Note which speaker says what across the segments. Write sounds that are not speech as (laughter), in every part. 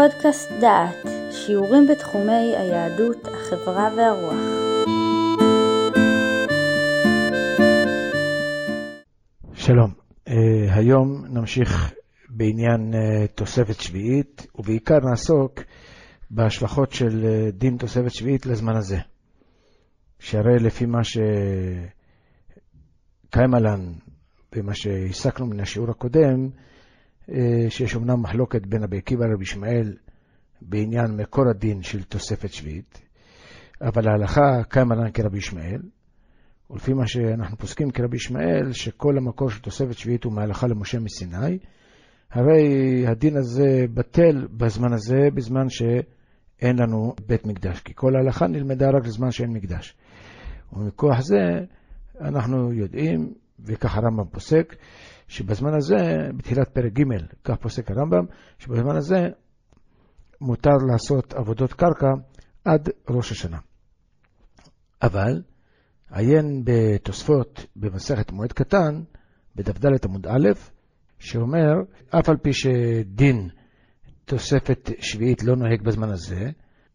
Speaker 1: פודקאסט דעת, שיעורים בתחומי היהדות, החברה והרוח.
Speaker 2: שלום, uh, היום נמשיך בעניין uh, תוספת שביעית, ובעיקר נעסוק בהשלכות של uh, דין תוספת שביעית לזמן הזה. שהרי לפי מה שקיים עלן ומה שהסקנו מן השיעור הקודם, אה, שיש אמנם מחלוקת בין רבי עקיבא לרבי ישמעאל בעניין מקור הדין של תוספת שביעית, אבל ההלכה קיים עלן כרבי ישמעאל, ולפי מה שאנחנו פוסקים כרבי ישמעאל, שכל המקור של תוספת שביעית הוא מהלכה למשה מסיני, הרי הדין הזה בטל בזמן הזה, בזמן שאין לנו בית מקדש, כי כל ההלכה נלמדה רק לזמן שאין מקדש. ומכוח זה אנחנו יודעים, וכך הרמב"ם פוסק, שבזמן הזה, בתחילת פרק ג', כך פוסק הרמב"ם, שבזמן הזה מותר לעשות עבודות קרקע עד ראש השנה. אבל, עיין בתוספות במסכת מועד קטן, בדף ד' עמוד א', שאומר, אף על פי שדין תוספת שביעית לא נוהג בזמן הזה,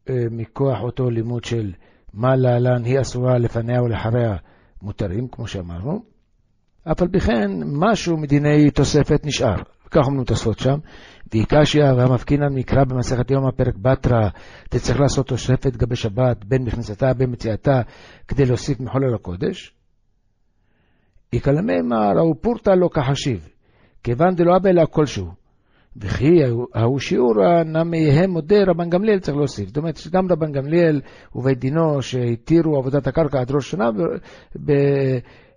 Speaker 2: אה, מכוח אותו לימוד של מה להלן היא אסורה לפניה ולאחריה מותרים, כמו שאמרנו, אף על פי כן, משהו מדיני תוספת נשאר. כך אומרים תוספות שם. ויקשיא והמפקינן מקרא במסכת יומא פרק בתרא, תצטרך לעשות תוספת גבי שבת בין מכניסתה בין מציאתה כדי להוסיף מחולל הקודש. יקלמי מה ראו פורתא לא כחשיב, כיוון דלא אבא אלא כלשהו. וכי ההוא שיעורא נמיהם מודה רבן גמליאל צריך להוסיף. זאת אומרת שגם רבן גמליאל ובית דינו שהתירו עבודת הקרקע עד ראש שנה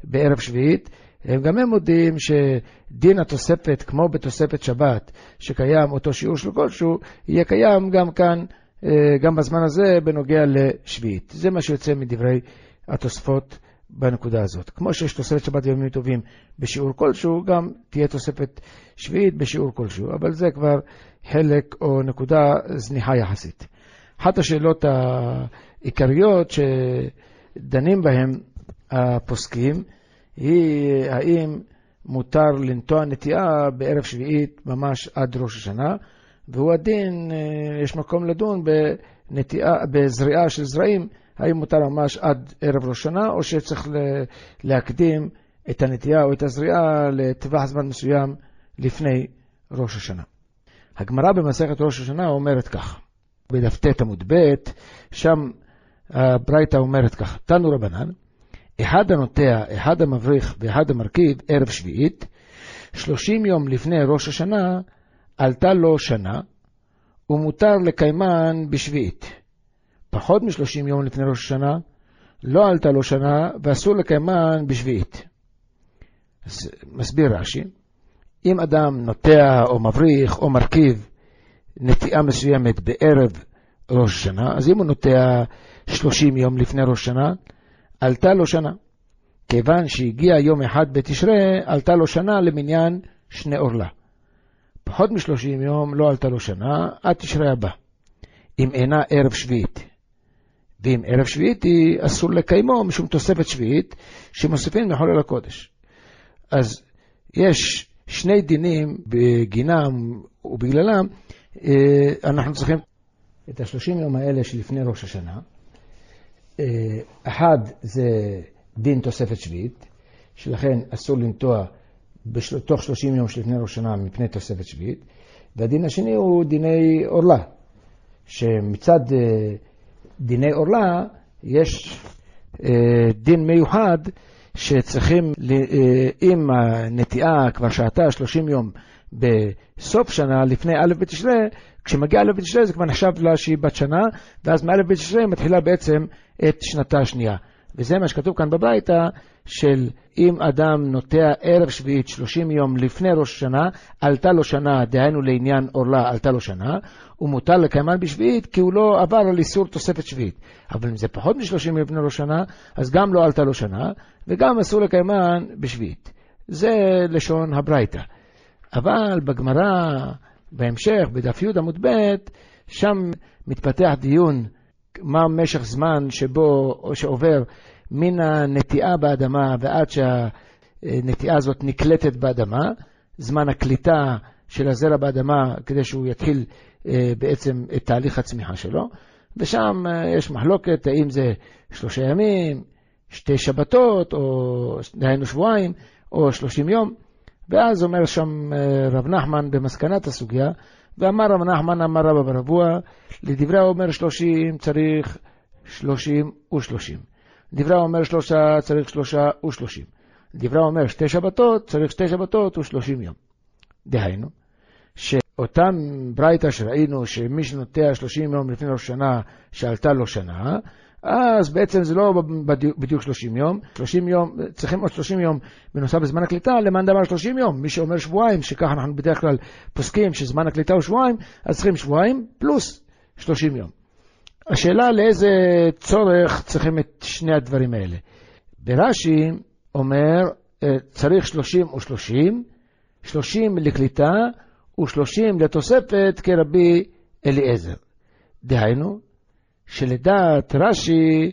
Speaker 2: בערב שביעית, הם גם הם מודיעים שדין התוספת, כמו בתוספת שבת, שקיים אותו שיעור של כלשהו, יהיה קיים גם כאן, אה, גם בזמן הזה, בנוגע לשביעית. זה מה שיוצא מדברי התוספות בנקודה הזאת. כמו שיש תוספת שבת וימים טובים בשיעור כלשהו, גם תהיה תוספת שביעית בשיעור כלשהו, אבל זה כבר חלק או נקודה זניחה יחסית. אחת השאלות העיקריות שדנים בהן הפוסקים, היא האם מותר לנטוע נטיעה בערב שביעית ממש עד ראש השנה, והוא הדין, אה, יש מקום לדון בנטיעה, בזריעה של זרעים, האם מותר ממש עד ערב ראש השנה, או שצריך להקדים את הנטיעה או את הזריעה לטווח זמן מסוים לפני ראש השנה. הגמרא במסכת ראש השנה אומרת כך, בדף ט עמוד ב', שם הברייתא אומרת כך, תנו רבנן, אחד הנוטע, אחד המבריך ואחד המרכיב ערב שביעית, שלושים יום לפני ראש השנה עלתה לו שנה, ומותר לקיימן בשביעית. פחות משלושים יום לפני ראש השנה, לא עלתה לו שנה, ואסור לקיימן בשביעית. מסביר רש"י, אם אדם נוטע או מבריך או מרכיב נטיעה מסוימת בערב ראש השנה, אז אם הוא נוטע שלושים יום לפני ראש השנה, עלתה לו שנה. כיוון שהגיע יום אחד בתשרי, עלתה לו שנה למניין שני עורלה. פחות משלושים יום לא עלתה לו שנה, עד תשרי הבא. אם אינה ערב שביעית. ואם ערב שביעית היא, אסור לקיימו משום תוספת שביעית שמוסיפים מחולל הקודש. אז יש שני דינים בגינם ובגללם, אה, אנחנו צריכים את השלושים יום האלה שלפני ראש השנה. אה, אחד זה דין תוספת שביעית, שלכן אסור לנטוע בתוך 30 יום שלפני ראש שנה מפני תוספת שביעית, והדין השני הוא דיני עורלה, שמצד אה, דיני עורלה יש אה, דין מיוחד שצריכים, אם הנטיעה כבר שעתה 30 יום בסוף שנה, לפני א' בתשרי, כשמגיע א' בתשרי זה כבר נחשב לה שהיא בת שנה, ואז מא' בתשרי מתחילה בעצם את שנתה השנייה. וזה מה שכתוב כאן בברייתא, של אם אדם נוטע ערב שביעית 30 יום לפני ראש השנה, עלתה לו שנה, דהיינו לעניין עורלה, עלתה לו שנה, ומותר לקיימן בשביעית, כי הוא לא עבר על איסור תוספת שביעית. אבל אם זה פחות מ-30 יום לפני ראש השנה, אז גם לא עלתה לו שנה, וגם אסור לקיימן בשביעית. זה לשון הברייתא. אבל בגמרא, בהמשך, בדף י' עמוד ב', שם מתפתח דיון מה משך זמן שבו, או שעובר מן הנטיעה באדמה ועד שהנטיעה הזאת נקלטת באדמה, זמן הקליטה של הזרע באדמה כדי שהוא יתחיל אה, בעצם את תהליך הצמיחה שלו, ושם אה, יש מחלוקת האם זה שלושה ימים, שתי שבתות, או דהיינו שבועיים, או שלושים יום. ואז אומר שם אה, רב נחמן במסקנת הסוגיה, ואמר רב נחמן, אמר רבא ברבוע, לדברי האומר שלושים צריך שלושים ושלושים. דברי האומר שלושה צריך שלושה ושלושים. דברי האומר שתי שבתות צריך שתי שבתות ושלושים יום. דהיינו, שאותם ברייתא שראינו שמי שנוטע שלושים יום לפני ראש שנה שעלתה לו שנה, אז בעצם זה לא בדיוק 30 יום, 30 יום, צריכים עוד 30 יום בנוסף לזמן הקליטה, למען דבר 30 יום. מי שאומר שבועיים, שככה אנחנו בדרך כלל פוסקים שזמן הקליטה הוא שבועיים, אז צריכים שבועיים פלוס 30 יום. השאלה לאיזה צורך צריכים את שני הדברים האלה. ברש"י אומר, אה, צריך 30 ו-30, 30 לקליטה ו-30 לתוספת כרבי אליעזר. דהיינו, שלדעת רש"י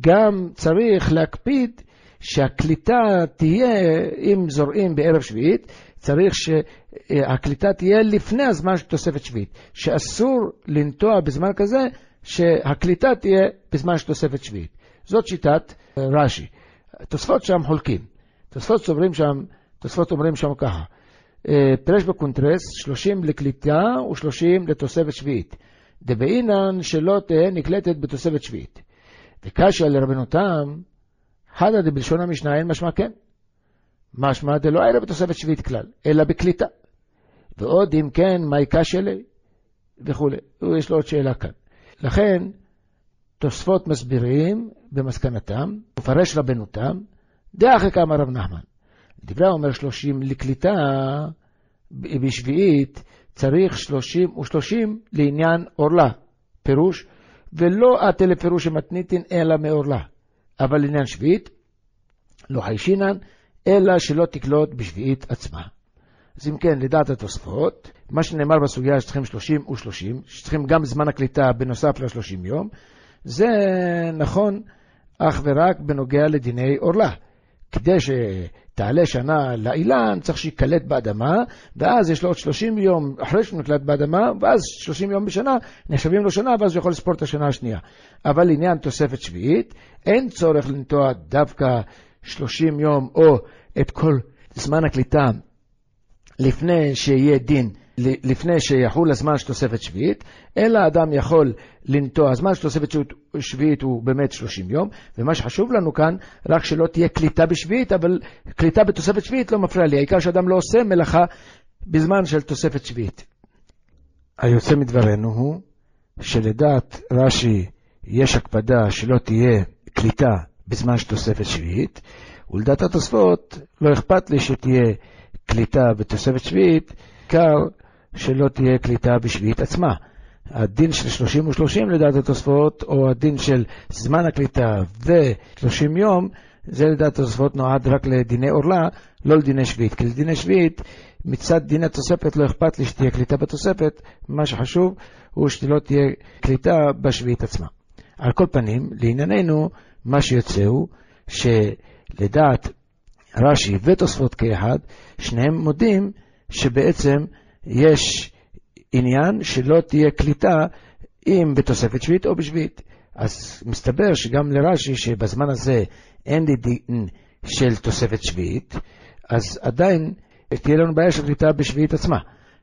Speaker 2: גם צריך להקפיד שהקליטה תהיה, אם זורעים בערב שביעית, צריך שהקליטה תהיה לפני הזמן של תוספת שביעית, שאסור לנטוע בזמן כזה שהקליטה תהיה בזמן של תוספת שביעית. זאת שיטת רש"י. תוספות שם חולקים. תוספות סוברים שם, תוספות אומרים שם ככה, פרש בקונטרס, 30 לקליטה ו-30 לתוספת שביעית. דבעינן שלא תהא נקלטת בתוספת שביעית. וקשיא לרבנותם, חדא דבלשון המשנה אין משמע כן. משמע דלא היה בתוספת שביעית כלל, אלא בקליטה. ועוד אם כן, מהי קשיא לי? וכולי. יש לו עוד שאלה כאן. לכן, תוספות מסבירים במסקנתם, מפרש רבנותם, דאחי כמה רב נחמן. דברי אומר שלושים לקליטה בשביעית, צריך שלושים ושלושים לעניין עורלה, פירוש, ולא אטה לפירוש המתניתין אלא מעורלה. אבל לעניין שביעית, לא חיישינן, אלא שלא תקלוט בשביעית עצמה. אז אם כן, לדעת התוספות, מה שנאמר בסוגיה שצריכים שלושים ושלושים, שצריכים גם זמן הקליטה בנוסף לשלושים יום, זה נכון אך ורק בנוגע לדיני עורלה. כדי שתעלה שנה לאילן, צריך שייקלט באדמה, ואז יש לו עוד 30 יום אחרי שהוא נקלט באדמה, ואז 30 יום בשנה נחשבים לו שנה, ואז הוא יכול לספור את השנה השנייה. אבל לעניין תוספת שביעית, אין צורך לנטוע דווקא 30 יום או את כל זמן הקליטה לפני שיהיה דין לפני שיחול הזמן של תוספת שביעית, אלא אדם יכול לנטוע, הזמן של תוספת שביעית הוא באמת 30 יום, ומה שחשוב לנו כאן, רק שלא תהיה קליטה בשביעית, אבל קליטה בתוספת שביעית לא מפריע לי, העיקר שאדם לא עושה מלאכה בזמן של תוספת שביעית. היוצא מדברנו הוא שלדעת רש"י יש הקפדה שלא תהיה קליטה בזמן של תוספת שביעית, ולדעת התוספות לא אכפת לי שתהיה קליטה בתוספת שביעית, עיקר שלא תהיה קליטה בשביעית עצמה. הדין של 30 ו-30 לדעת התוספות, או הדין של זמן הקליטה ו-30 יום, זה לדעת התוספות נועד רק לדיני עורלה, לא לדיני שביעית. כי לדיני שביעית, מצד דיני תוספת לא אכפת לי שתהיה קליטה בתוספת, מה שחשוב הוא שלא תהיה קליטה בשביעית עצמה. על כל פנים, לענייננו, מה שיוצא הוא שלדעת רש"י ותוספות כאחד, שניהם מודים שבעצם יש עניין שלא תהיה קליטה אם בתוספת שביעית או בשביעית. אז מסתבר שגם לרש"י שבזמן הזה אין לי דין של תוספת שביעית, אז עדיין תהיה לנו בעיה של קליטה בשביעית עצמה.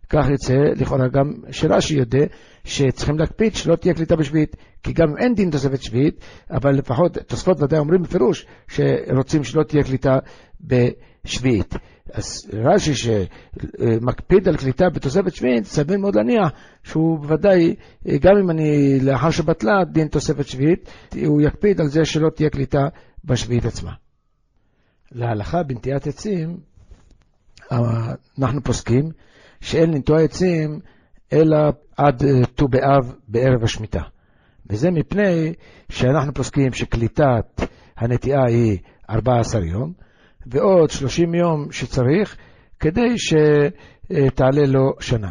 Speaker 2: כך יוצא לכאורה גם שרש"י יודע שצריכים להקפיד שלא תהיה קליטה בשביעית, כי גם אין דין תוספת שביעית, אבל לפחות תוספות ודאי אומרים בפירוש שרוצים שלא תהיה קליטה בשביעית. אז רש"י שמקפיד על קליטה בתוספת שביעית, סביר מאוד להניח שהוא בוודאי, גם אם אני לאחר שבטלה דין תוספת שביעית, הוא יקפיד על זה שלא תהיה קליטה בשביעית עצמה. להלכה בנטיית עצים, אנחנו פוסקים שאין לנטוע עצים אלא עד ט"ו באב בערב השמיטה. וזה מפני שאנחנו פוסקים שקליטת הנטיעה היא 14 יום, ועוד 30 יום שצריך כדי שתעלה לו שנה.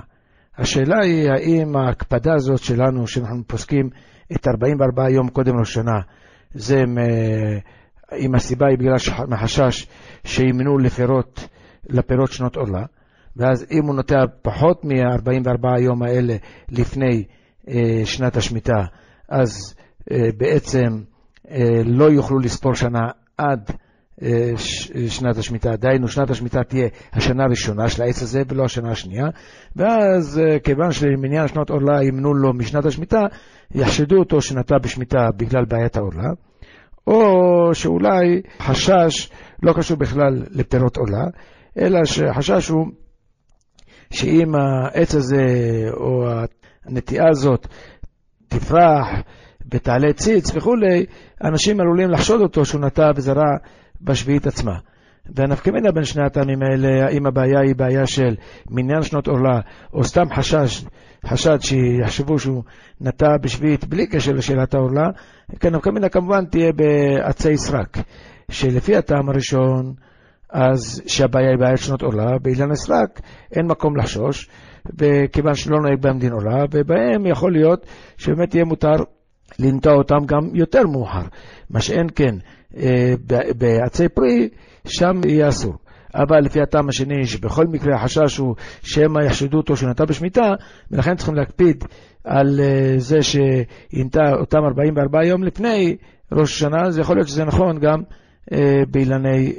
Speaker 2: השאלה היא האם ההקפדה הזאת שלנו, שאנחנו פוסקים את 44 יום קודם לשנה, זה אם הסיבה היא בגלל מחשש שימנו לפירות, לפירות שנות עולה, ואז אם הוא נוטע פחות מ-44 יום האלה לפני אה, שנת השמיטה, אז אה, בעצם אה, לא יוכלו לספור שנה עד שנת השמיטה. דהיינו, שנת השמיטה תהיה השנה הראשונה של העץ הזה ולא השנה השנייה, ואז אה, כיוון שלמניין שנות עורלה ימנו לו משנת השמיטה, יחשדו אותו שנטע בשמיטה בגלל בעיית העורלה, או שאולי חשש לא קשור בכלל לפירות עורלה, אלא שחשש הוא שאם העץ הזה או הנטיעה הזאת תפרח ותעלה ציץ וכולי, אנשים עלולים לחשוד אותו שהוא נטע וזרע בשביעית עצמה. והנפקמינה בין שני הטעמים האלה, האם הבעיה היא בעיה של מניין שנות עורלה, או סתם חשש, חשד שיחשבו שהוא נטע בשביעית בלי קשר לשאלת העורלה, כן, נפקמינה כמובן תהיה בעצי סרק, שלפי הטעם הראשון, אז שהבעיה היא בעיית שנות עורלה, באילן הסרק אין מקום לחשוש, וכיוון שלא נוהג בהם דין עורלה, ובהם יכול להיות שבאמת יהיה מותר לנטוע אותם גם יותר מאוחר. מה שאין כן, בעצי פרי, שם יהיה אסור. אבל לפי הטעם השני, שבכל מקרה החשש הוא שמא יחשדו אותו שהוא נטע בשמיטה, ולכן צריכים להקפיד על אה, זה שינטע אותם 44 יום לפני ראש השנה, אז יכול להיות שזה נכון גם אה, באילני,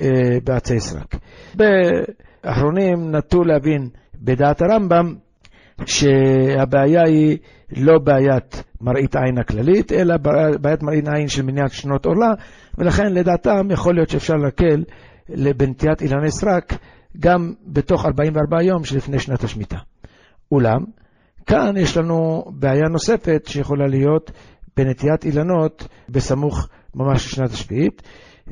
Speaker 2: בעצי סרק. באחרונים נטו להבין בדעת הרמב"ם שהבעיה היא לא בעיית מראית עין הכללית, אלא בעיית מראית עין של מניעת שנות עורלה, ולכן לדעתם יכול להיות שאפשר להקל בנטיית אילני סרק גם בתוך 44 יום שלפני שנת השמיטה. אולם, כאן יש לנו בעיה נוספת שיכולה להיות בנטיית אילנות בסמוך ממש לשנת השביעית.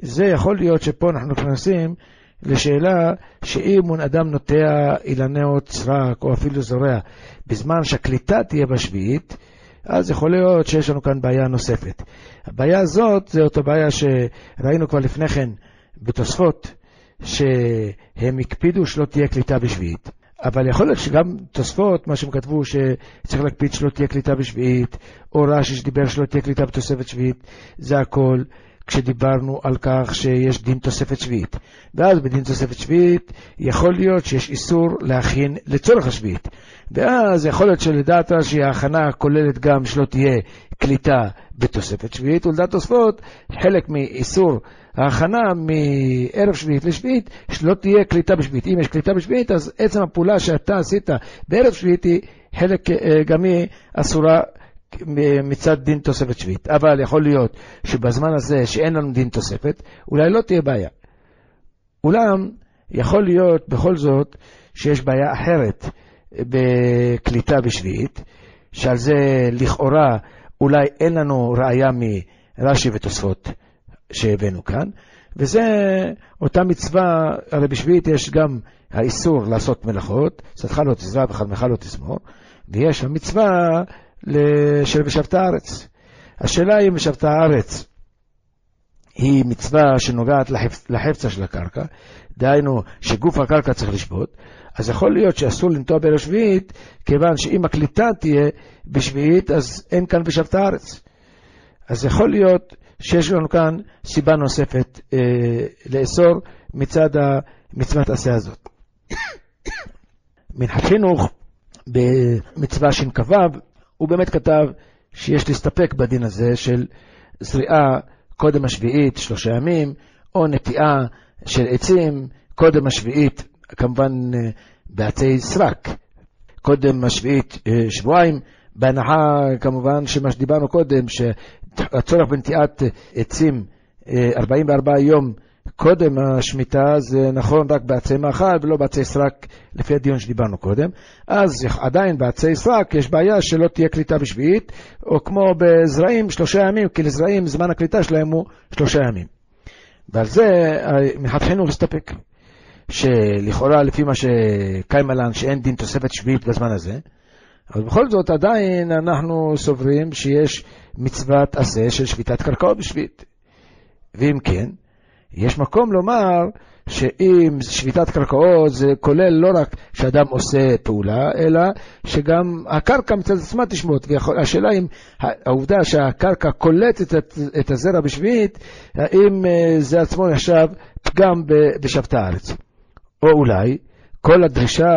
Speaker 2: זה יכול להיות שפה אנחנו נכנסים לשאלה שאם אדם נוטע אילנות סרק או אפילו זורע בזמן שהקליטה תהיה בשביעית, אז יכול להיות שיש לנו כאן בעיה נוספת. הבעיה הזאת זה אותה בעיה שראינו כבר לפני כן בתוספות, שהם הקפידו שלא תהיה קליטה בשביעית. אבל יכול להיות שגם תוספות, מה שהם כתבו, שצריך להקפיד שלא תהיה קליטה בשביעית, או רש"י שדיבר שלא תהיה קליטה בתוספת שביעית, זה הכל. כשדיברנו על כך שיש דין תוספת שביעית. ואז בדין תוספת שביעית יכול להיות שיש איסור להכין לצורך השביעית. ואז יכול להיות שלדעת רש"י ההכנה כוללת גם שלא תהיה קליטה בתוספת שביעית, ולדעת תוספות חלק מאיסור ההכנה מערב שביעית לשביעית, שלא תהיה קליטה בשביעית. אם יש קליטה בשביעית, אז עצם הפעולה שאתה עשית בערב שביעית היא חלק אה, גם היא אסורה מצד דין תוספת שביעית. אבל יכול להיות שבזמן הזה שאין לנו דין תוספת, אולי לא תהיה בעיה. אולם יכול להיות בכל זאת שיש בעיה אחרת בקליטה בשביעית, שעל זה לכאורה אולי אין לנו ראייה מרש"י ותוספות שהבאנו כאן, וזה אותה מצווה, הרי בשביעית יש גם האיסור לעשות מלאכות, שדך לא תזרע וחלמך לא תזמור, ויש המצווה של ושבת הארץ. השאלה היא אם ושבת הארץ היא מצווה שנוגעת לחפ... לחפצה של הקרקע, דהיינו שגוף הקרקע צריך לשבות, אז יכול להיות שאסור לנטוע בערב שביעית, כיוון שאם הקליטה תהיה בשביעית, אז אין כאן ושבת הארץ. אז יכול להיות שיש לנו כאן סיבה נוספת אה, לאסור מצד מצוות עשה הזאת. (coughs) מנחת חינוך במצווה שכ"ו הוא באמת כתב שיש להסתפק בדין הזה של זריעה קודם השביעית שלושה ימים, או נטיעה של עצים קודם השביעית, כמובן אה, בעצי סרק, קודם השביעית אה, שבועיים, בהנחה כמובן שמה שדיברנו קודם, שהצורך בנטיעת עצים 44 אה, יום קודם השמיטה זה נכון רק בעצי מאכל ולא בעצי סרק לפי הדיון שדיברנו קודם. אז עדיין בעצי סרק יש בעיה שלא תהיה קליטה בשביעית, או כמו בזרעים שלושה ימים, כי לזרעים זמן הקליטה שלהם הוא שלושה ימים. ועל זה מנחת חינוך הסתפק, שלכאורה לפי מה שקיימלן שאין דין תוספת שביעית בזמן הזה, אבל בכל זאת עדיין אנחנו סוברים שיש מצוות עשה של שביתת קרקעות בשביעית. ואם כן, יש מקום לומר שאם שביתת קרקעות זה כולל לא רק שאדם עושה פעולה, אלא שגם הקרקע מצד עצמה תשמוט. והשאלה אם העובדה שהקרקע קולטת את, הזרע בשביעית, האם אה, זה עצמו נחשב פגם בשבת הארץ. או אולי כל הדרישה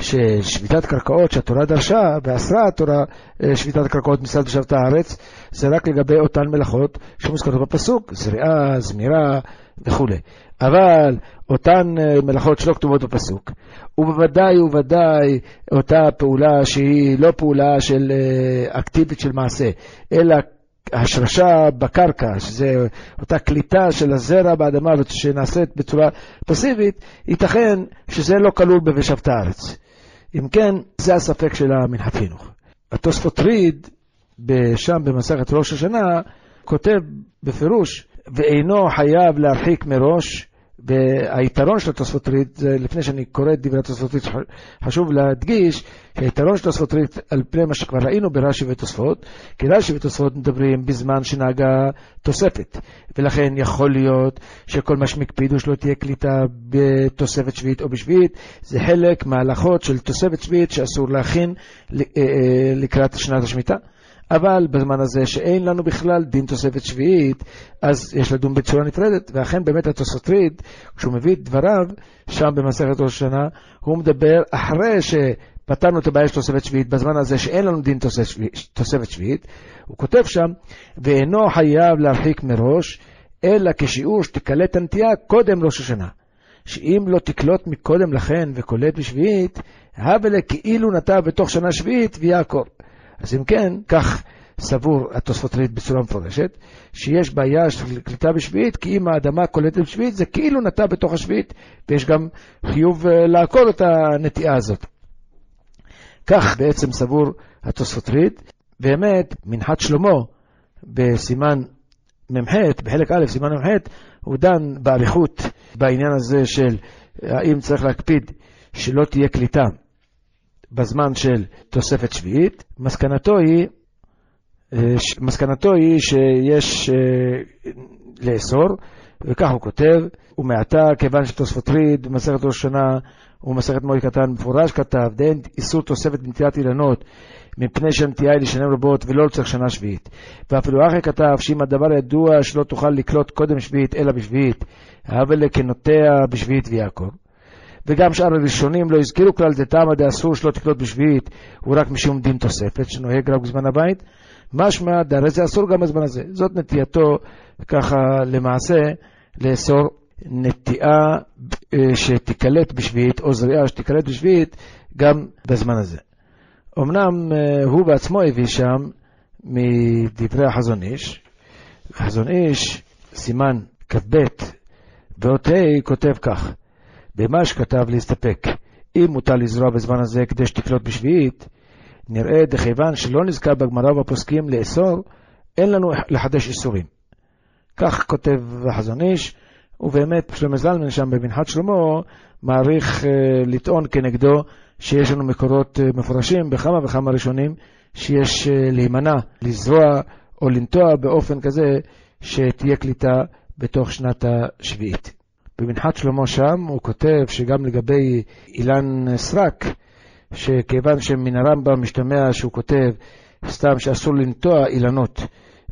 Speaker 2: של שביתת קרקעות שהתורה דרשה, ואסרה התורה אה, שביתת קרקעות מצד שבט הארץ, זה רק לגבי אותן מלאכות שמוזכרות בפסוק, זריעה, זמירה וכולי. אבל אותן אה, מלאכות שלא כתובות בפסוק, ובוודאי ובוודאי אותה פעולה שהיא לא פעולה של אה, אקטיבית של מעשה, אלא השרשה בקרקע, שזה אותה קליטה של הזרע באדמה שנעשית בצורה פסיבית, ייתכן שזה לא כלול ב"ושבת הארץ". אם כן, זה הספק של המנחת חינוך. התוספות ריד, שם במסכת ראש השנה, כותב בפירוש, ואינו חייב להרחיק מראש והיתרון של התוספות ריט, לפני שאני קורא את דברי התוספות ריט, חשוב להדגיש שהיתרון של התוספות ריט על פני מה שכבר ראינו ברש"י ותוספות, כי רש"י ותוספות מדברים בזמן שנהגה תוספת, ולכן יכול להיות שכל מה שמקפידו שלא תהיה קליטה בתוספת שביעית או בשביעית, זה חלק מההלכות של תוספת שביעית שאסור להכין אה, אה, לקראת שנת השמיטה. אבל בזמן הזה שאין לנו בכלל דין תוספת שביעית, אז יש לדון בצורה נפרדת, ואכן באמת התוספתריד, כשהוא מביא את דבריו, שם במסכת ראש השנה, הוא מדבר אחרי שפתרנו את הבעיה של תוספת שביעית, בזמן הזה שאין לנו דין תוספת שביעית, הוא כותב שם, ואינו חייב להרחיק מראש, אלא כשיעור שתקלט הנטייה קודם ראש השנה. שאם לא תקלוט מקודם לכן וקולט בשביעית, הווה כאילו נטע בתוך שנה שביעית ויעקור. אז אם כן, כך סבור התוספות רית בצורה מפורשת, שיש בעיה של קליטה בשביעית, כי אם האדמה קולטת בשביעית, זה כאילו נטע בתוך השביעית, ויש גם חיוב אה, לעקור את הנטיעה הזאת. כך בעצם סבור התוספות רית. באמת, מנחת שלמה בסימן מ"ח, בחלק א', סימן מ"ח, הוא דן באריכות בעניין הזה של האם צריך להקפיד שלא תהיה קליטה בזמן של תוספת שביעית, מסקנתו היא, אה, מסקנתו היא שיש אה, לאסור, וכך הוא כותב, ומעתה, כיוון שתוספות ריד במסכת ראש השנה ומסכת מועד קטן מפורש כתב, דהן איסור תוספת בנטיית אילנות, מפני שהנטייה היא לשנים רבות ולא לצורך שנה שביעית. ואפילו אחרי כתב שאם הדבר ידוע שלא תוכל לקלוט קודם שביעית אלא בשביעית, אבל כנוטע בשביעית ויעקב. וגם שאר הראשונים לא הזכירו כלל דתמא דאסור שלא תקלוט בשביעית, הוא רק משום דין תוספת, שנוהג רק בזמן הבית. משמע דהרי זה אסור גם בזמן הזה. זאת נטייתו, ככה למעשה, לאסור נטיעה אה, שתיקלט בשביעית, או זריעה שתיקלט בשביעית, גם בזמן הזה. אמנם אה, הוא בעצמו הביא שם מדברי החזון איש, החזון איש, סימן כ"ב, באות ה' כותב כך: במה שכתב להסתפק. אם מותר לזרוע בזמן הזה כדי שתקלוט בשביעית, נראה דכיוון שלא נזכר בגמרא ובפוסקים לאסור, אין לנו לחדש איסורים. כך כותב החזון איש, ובאמת שלמה זלמן שם במנחת שלמה מעריך uh, לטעון כנגדו שיש לנו מקורות uh, מפורשים בכמה וכמה ראשונים שיש uh, להימנע, לזרוע או לנטוע באופן כזה שתהיה קליטה בתוך שנת השביעית. במנחת שלמה שם הוא כותב שגם לגבי אילן סרק, שכיוון שמן הרמב"ם משתמע שהוא כותב סתם שאסור לנטוע אילנות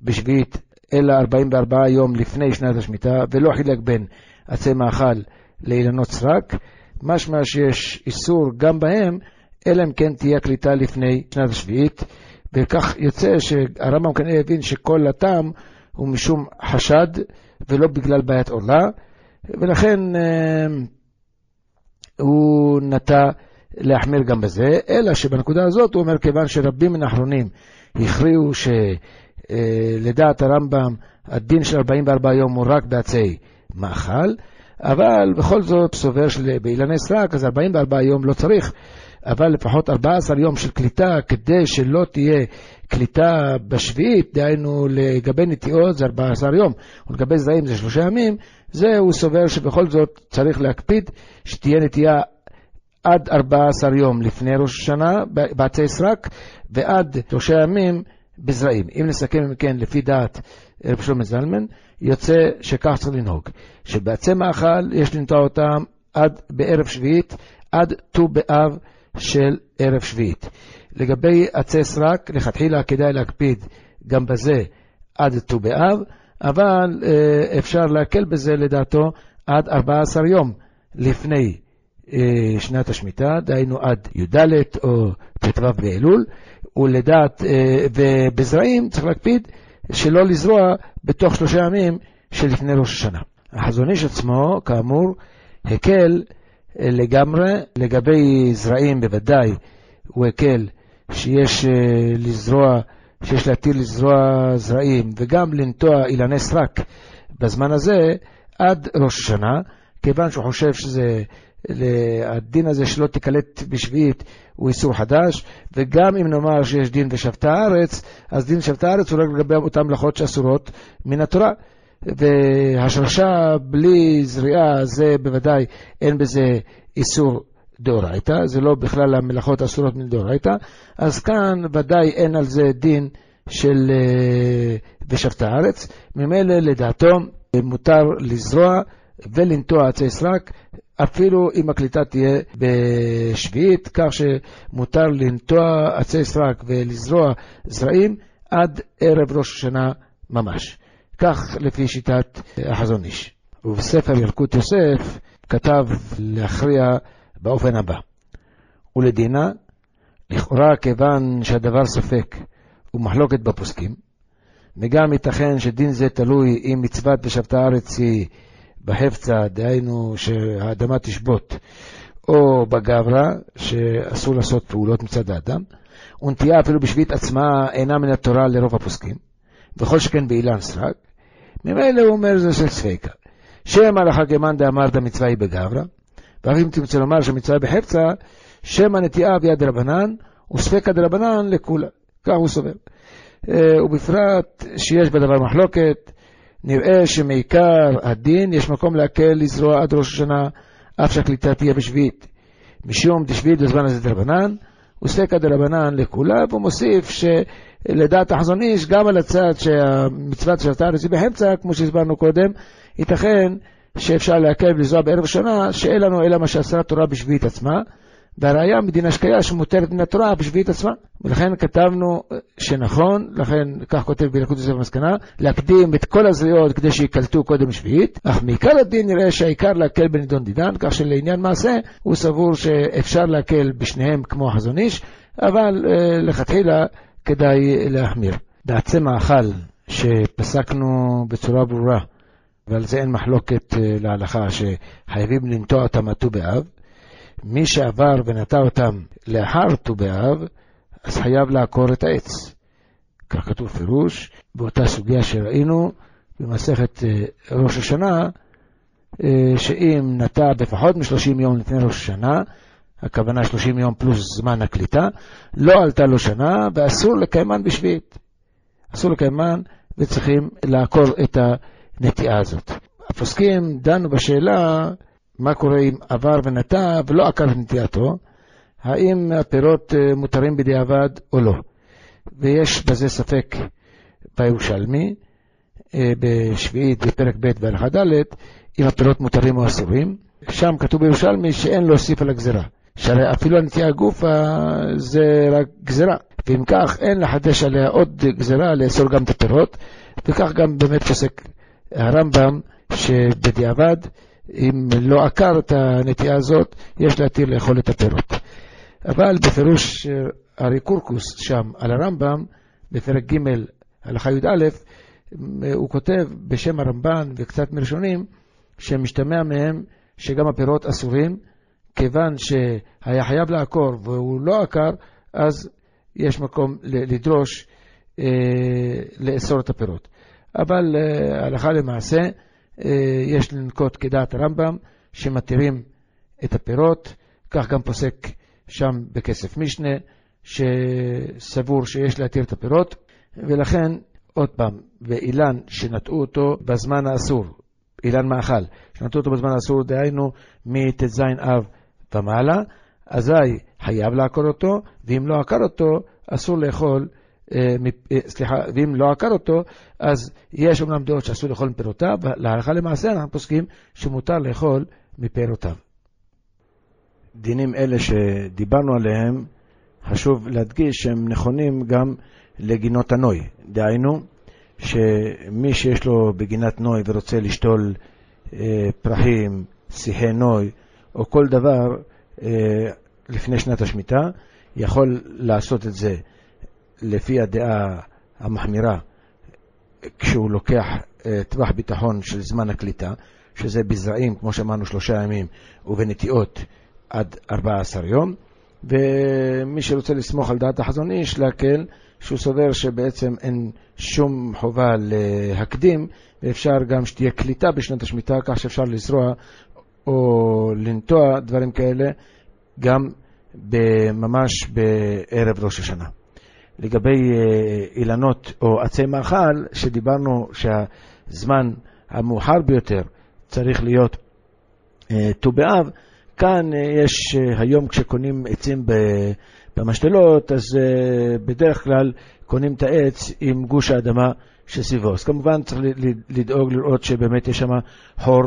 Speaker 2: בשביעית, אלא 44 יום לפני שנת השמיטה, ולא חילק בין עצי מאכל לאילנות סרק, משמע שיש איסור גם בהם, אלא אם כן תהיה קליטה לפני שנת השביעית, וכך יוצא שהרמב"ם כנראה הבין שכל הטעם הוא משום חשד ולא בגלל בעיית עורלה. ולכן אה, הוא נטה להחמיר גם בזה, אלא שבנקודה הזאת הוא אומר, כיוון שרבים מן האחרונים הכריעו שלדעת הרמב"ם הדין של 44 יום הוא רק בעצי מאכל, אבל בכל זאת סובר שבאילני סרק, אז 44 יום לא צריך, אבל לפחות 14 יום של קליטה, כדי שלא תהיה קליטה בשביעית, דהיינו לגבי נטיעות זה 14 יום, ולגבי זרעים זה שלושה ימים, זה הוא סובר שבכל זאת צריך להקפיד שתהיה נטייה עד 14 יום לפני ראש השנה בעצי סרק ועד שלושה ימים בזרעים. אם נסכם אם כן לפי דעת רב שלמה זלמן, יוצא שכך צריך לנהוג, שבעצי מאכל יש לנטוע אותם עד בערב שביעית, עד ט"ו באב של ערב שביעית. לגבי עצי סרק, לכתחילה כדאי להקפיד גם בזה עד ט"ו באב, אבל אה, אפשר להקל בזה לדעתו עד 14 יום לפני אה, שנת השמיטה, דהיינו עד י"ד או ט"ו באלול, ולדעת, אה, ובזרעים צריך להקפיד שלא לזרוע בתוך שלושה ימים שלפני ראש השנה. החזון איש עצמו, כאמור, הקל לגמרי, לגבי זרעים בוודאי, הוא הקל שיש לזרוע, שיש להתיר לזרוע זרעים וגם לנטוע אילני סרק בזמן הזה עד ראש השנה, כיוון שהוא חושב שזה, הדין הזה שלא תיקלט בשביעית הוא איסור חדש, וגם אם נאמר שיש דין ושבתה הארץ, אז דין שבתה הארץ הוא רק לגבי אותן מלאכות שאסורות מן התורה. והשרשה בלי זריעה, זה בוודאי אין בזה איסור דאורייתא, זה לא בכלל המלאכות האסורות מן דאורייתא, אז כאן ודאי אין על זה דין של אה, ושבתה הארץ. ממילא לדעתו מותר לזרוע ולנטוע עצי סרק, אפילו אם הקליטה תהיה בשביעית, כך שמותר לנטוע עצי סרק ולזרוע זרעים עד ערב ראש השנה ממש. כך לפי שיטת החזון איש. ובספר ילקוט יוסף כתב להכריע באופן הבא: ולדינה, לכאורה כיוון שהדבר ספק ומחלוקת בפוסקים, וגם ייתכן שדין זה תלוי אם מצוות בשבתה הארץ היא בחפצה, דהיינו שהאדמה תשבות, או בגברא, שאסור לעשות פעולות מצד האדם, ונטייה אפילו בשביעית עצמה אינה מן התורה לרוב הפוסקים, וכל שכן באילן סרק, ממילא הוא אומר זה של ספקה. שמא לך כמאן דאמרת מצווה היא בגברא, ואף אם תרצה לומר שהמצווה היא בחפצה, שמא נטיעה ביד רבנן, וספקא דרבנן לכולה. כך הוא סובר. אה, ובפרט שיש בדבר מחלוקת, נראה שמעיקר הדין יש מקום להקל לזרוע עד ראש השנה, אף שהקליטה תהיה בשביעית. משום דשביעית בזמן הזה דרבנן, וספקא דרבנן לכולה, והוא מוסיף שלדעת החזון איש, גם על הצד שהמצוות של הארץ היא באמצע, כמו שהסברנו קודם, ייתכן שאפשר להקל ולזרוע בערב השנה, שאין לנו אלא מה שעשה התורה בשביעית עצמה, והראיה מדינה שקיה שמותרת מן התורה בשביעית עצמה. ולכן כתבנו שנכון, לכן כך כותב בילקוט יוסף במסקנה, להקדים את כל הזריעות כדי שיקלטו קודם שביעית, אך מעיקר הדין נראה שהעיקר להקל בנידון דידן, כך שלעניין מעשה הוא סבור שאפשר להקל בשניהם כמו החזון איש, אבל uh, לכתחילה כדאי להחמיר. בעצי מאכל שפסקנו בצורה ברורה, ועל זה אין מחלוקת uh, להלכה, שחייבים לנטוע אותם עד ט"ו באב, מי שעבר ונטע אותם לאחר ט"ו באב, אז חייב לעקור את העץ. כך כתוב פירוש, באותה סוגיה שראינו במסכת אה, ראש השנה, אה, שאם נטע בפחות מ-30 יום לפני ראש השנה, הכוונה 30 יום פלוס זמן הקליטה, לא עלתה לו שנה ואסור לקיימן בשביעית. אסור לקיימן וצריכים לעקור את הנטיעה הזאת. הפוסקים דנו בשאלה מה קורה אם עבר ונטע ולא עקר את נטיעתו, האם הפירות אה, מותרים בדיעבד או לא. ויש בזה ספק בירושלמי, אה, בשביעית בפרק ב' בהלכה ד', אם הפירות מותרים או אסורים. שם כתוב בירושלמי שאין להוסיף על הגזרה. שהרי אפילו הנטיעה גופה זה רק גזרה, ואם כך אין לחדש עליה עוד גזרה לאסור גם את הפירות, וכך גם באמת פוסק הרמב"ם שבדיעבד אם לא עקר את הנטייה הזאת, יש להתיר לאכול את הפירות. אבל בפירוש ארי קורקוס שם על הרמב"ם, בפרק ג' הלכה י"א, הוא כותב בשם הרמב"ן וקצת מראשונים, שמשתמע מהם שגם הפירות אסורים, כיוון שהיה חייב לעקור והוא לא עקר, אז יש מקום לדרוש אה, לאסור את הפירות. אבל אה, הלכה למעשה, יש לנקוט כדעת הרמב"ם, שמתירים את הפירות, כך גם פוסק שם בכסף משנה, שסבור שיש להתיר את הפירות, ולכן, עוד פעם, באילן שנטעו אותו בזמן האסור, אילן מאכל, שנטעו אותו בזמן האסור, דהיינו מט"ז אב ומעלה, אזי חייב לעקור אותו, ואם לא עקר אותו, אסור לאכול אה, אה, סליחה, ואם לא עקר אותו, אז יש אומנם דעות שאסור לאכול מפירותיו, להלכה למעשה אנחנו פוסקים שמותר לאכול מפירותיו. דינים אלה שדיברנו עליהם, חשוב להדגיש שהם נכונים גם לגינות הנוי. דהיינו, שמי שיש לו בגינת נוי ורוצה לשתול אה, פרחים, שיחי נוי, או כל דבר אה, לפני שנת השמיטה, יכול לעשות את זה לפי הדעה המחמירה, כשהוא לוקח אה, טווח ביטחון של זמן הקליטה, שזה בזרעים, כמו שאמרנו, שלושה ימים, ובנטיעות עד 14 יום. ומי שרוצה לסמוך על דעת החזון איש, להקל, שהוא סובר שבעצם אין שום חובה להקדים, ואפשר גם שתהיה קליטה בשנת השמיטה, כך שאפשר לזרוע או לנטוע דברים כאלה גם ממש בערב ראש השנה. לגבי אה, אילנות או עצי מאכל, שדיברנו שהזמן המאוחר ביותר צריך להיות אה, ט"ו באב, כאן אה, יש היום כשקונים עצים במשתלות, אז בדרך כלל קונים את העץ עם גוש האדמה שסביבו. אז כמובן צריך לדאוג לראות שבאמת יש שם חור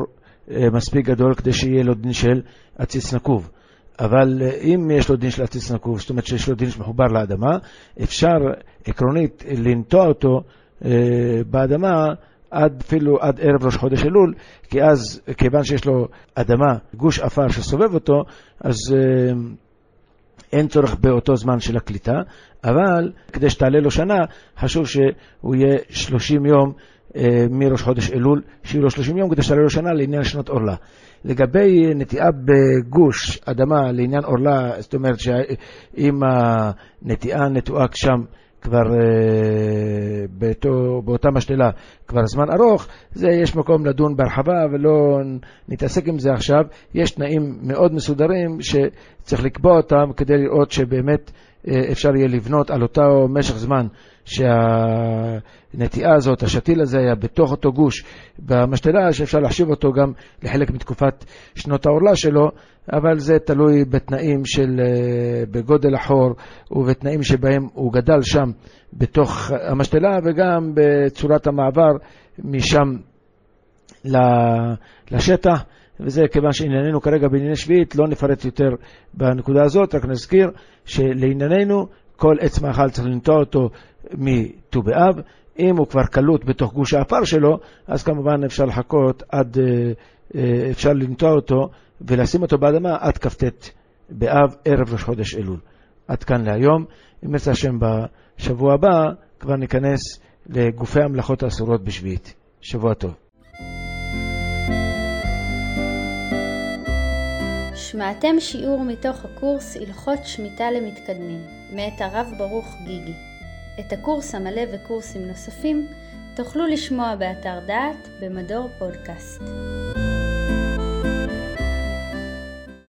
Speaker 2: מספיק גדול כדי שיהיה לו דין של עציץ נקוב. אבל אה, אם יש לו דין של עציץ נקוב, זאת אומרת שיש לו דין שמחובר לאדמה, אפשר עקרונית לנטוע אותו אה, באדמה עד אפילו עד ערב ראש חודש אלול, כי אז, כיוון שיש לו אדמה, גוש עפר שסובב אותו, אז אה, אין צורך באותו זמן של הקליטה, אבל כדי שתעלה לו שנה, חשוב שהוא יהיה 30 יום מראש חודש אלול, שיהיו לו 30 יום כדי שתעלה לו שנה לעניין שנות עורלה. לגבי נטיעה בגוש אדמה לעניין עורלה, זאת אומרת שאם הנטיעה נטועה שם כבר אה, באותו, באותה משתלה כבר זמן ארוך, זה יש מקום לדון בהרחבה ולא נתעסק עם זה עכשיו. יש תנאים מאוד מסודרים שצריך לקבוע אותם כדי לראות שבאמת אה, אפשר יהיה לבנות על אותו משך זמן שהנטיעה הזאת, השתיל הזה היה בתוך אותו גוש במשתלה, שאפשר להחשיב אותו גם לחלק מתקופת שנות העורלה שלו, אבל זה תלוי בתנאים של, אה, בגודל החור ובתנאים שבהם הוא גדל שם בתוך המשתלה וגם בצורת המעבר משם לשטח. וזה כיוון שענייננו כרגע בענייני שביעית, לא נפרט יותר בנקודה הזאת, רק נזכיר שלענייננו כל עץ מאכל צריך לנטוע אותו מט"ו באב. אם הוא כבר קלוט בתוך גוש האפר שלו, אז כמובן אפשר לחכות עד, אה, אה, אפשר לנטוע אותו ולשים אותו באדמה עד כ"ט באב, ערב ראש חודש אלול. עד כאן להיום. אם ירצה השם בשבוע הבא, כבר ניכנס לגופי המלאכות האסורות בשביעית. שבוע טוב.
Speaker 1: שמעתם שיעור מתוך הקורס הלכות שמיטה למתקדמים, מאת הרב ברוך גיגי. את הקורס המלא וקורסים נוספים תוכלו לשמוע באתר דעת במדור פודקאסט.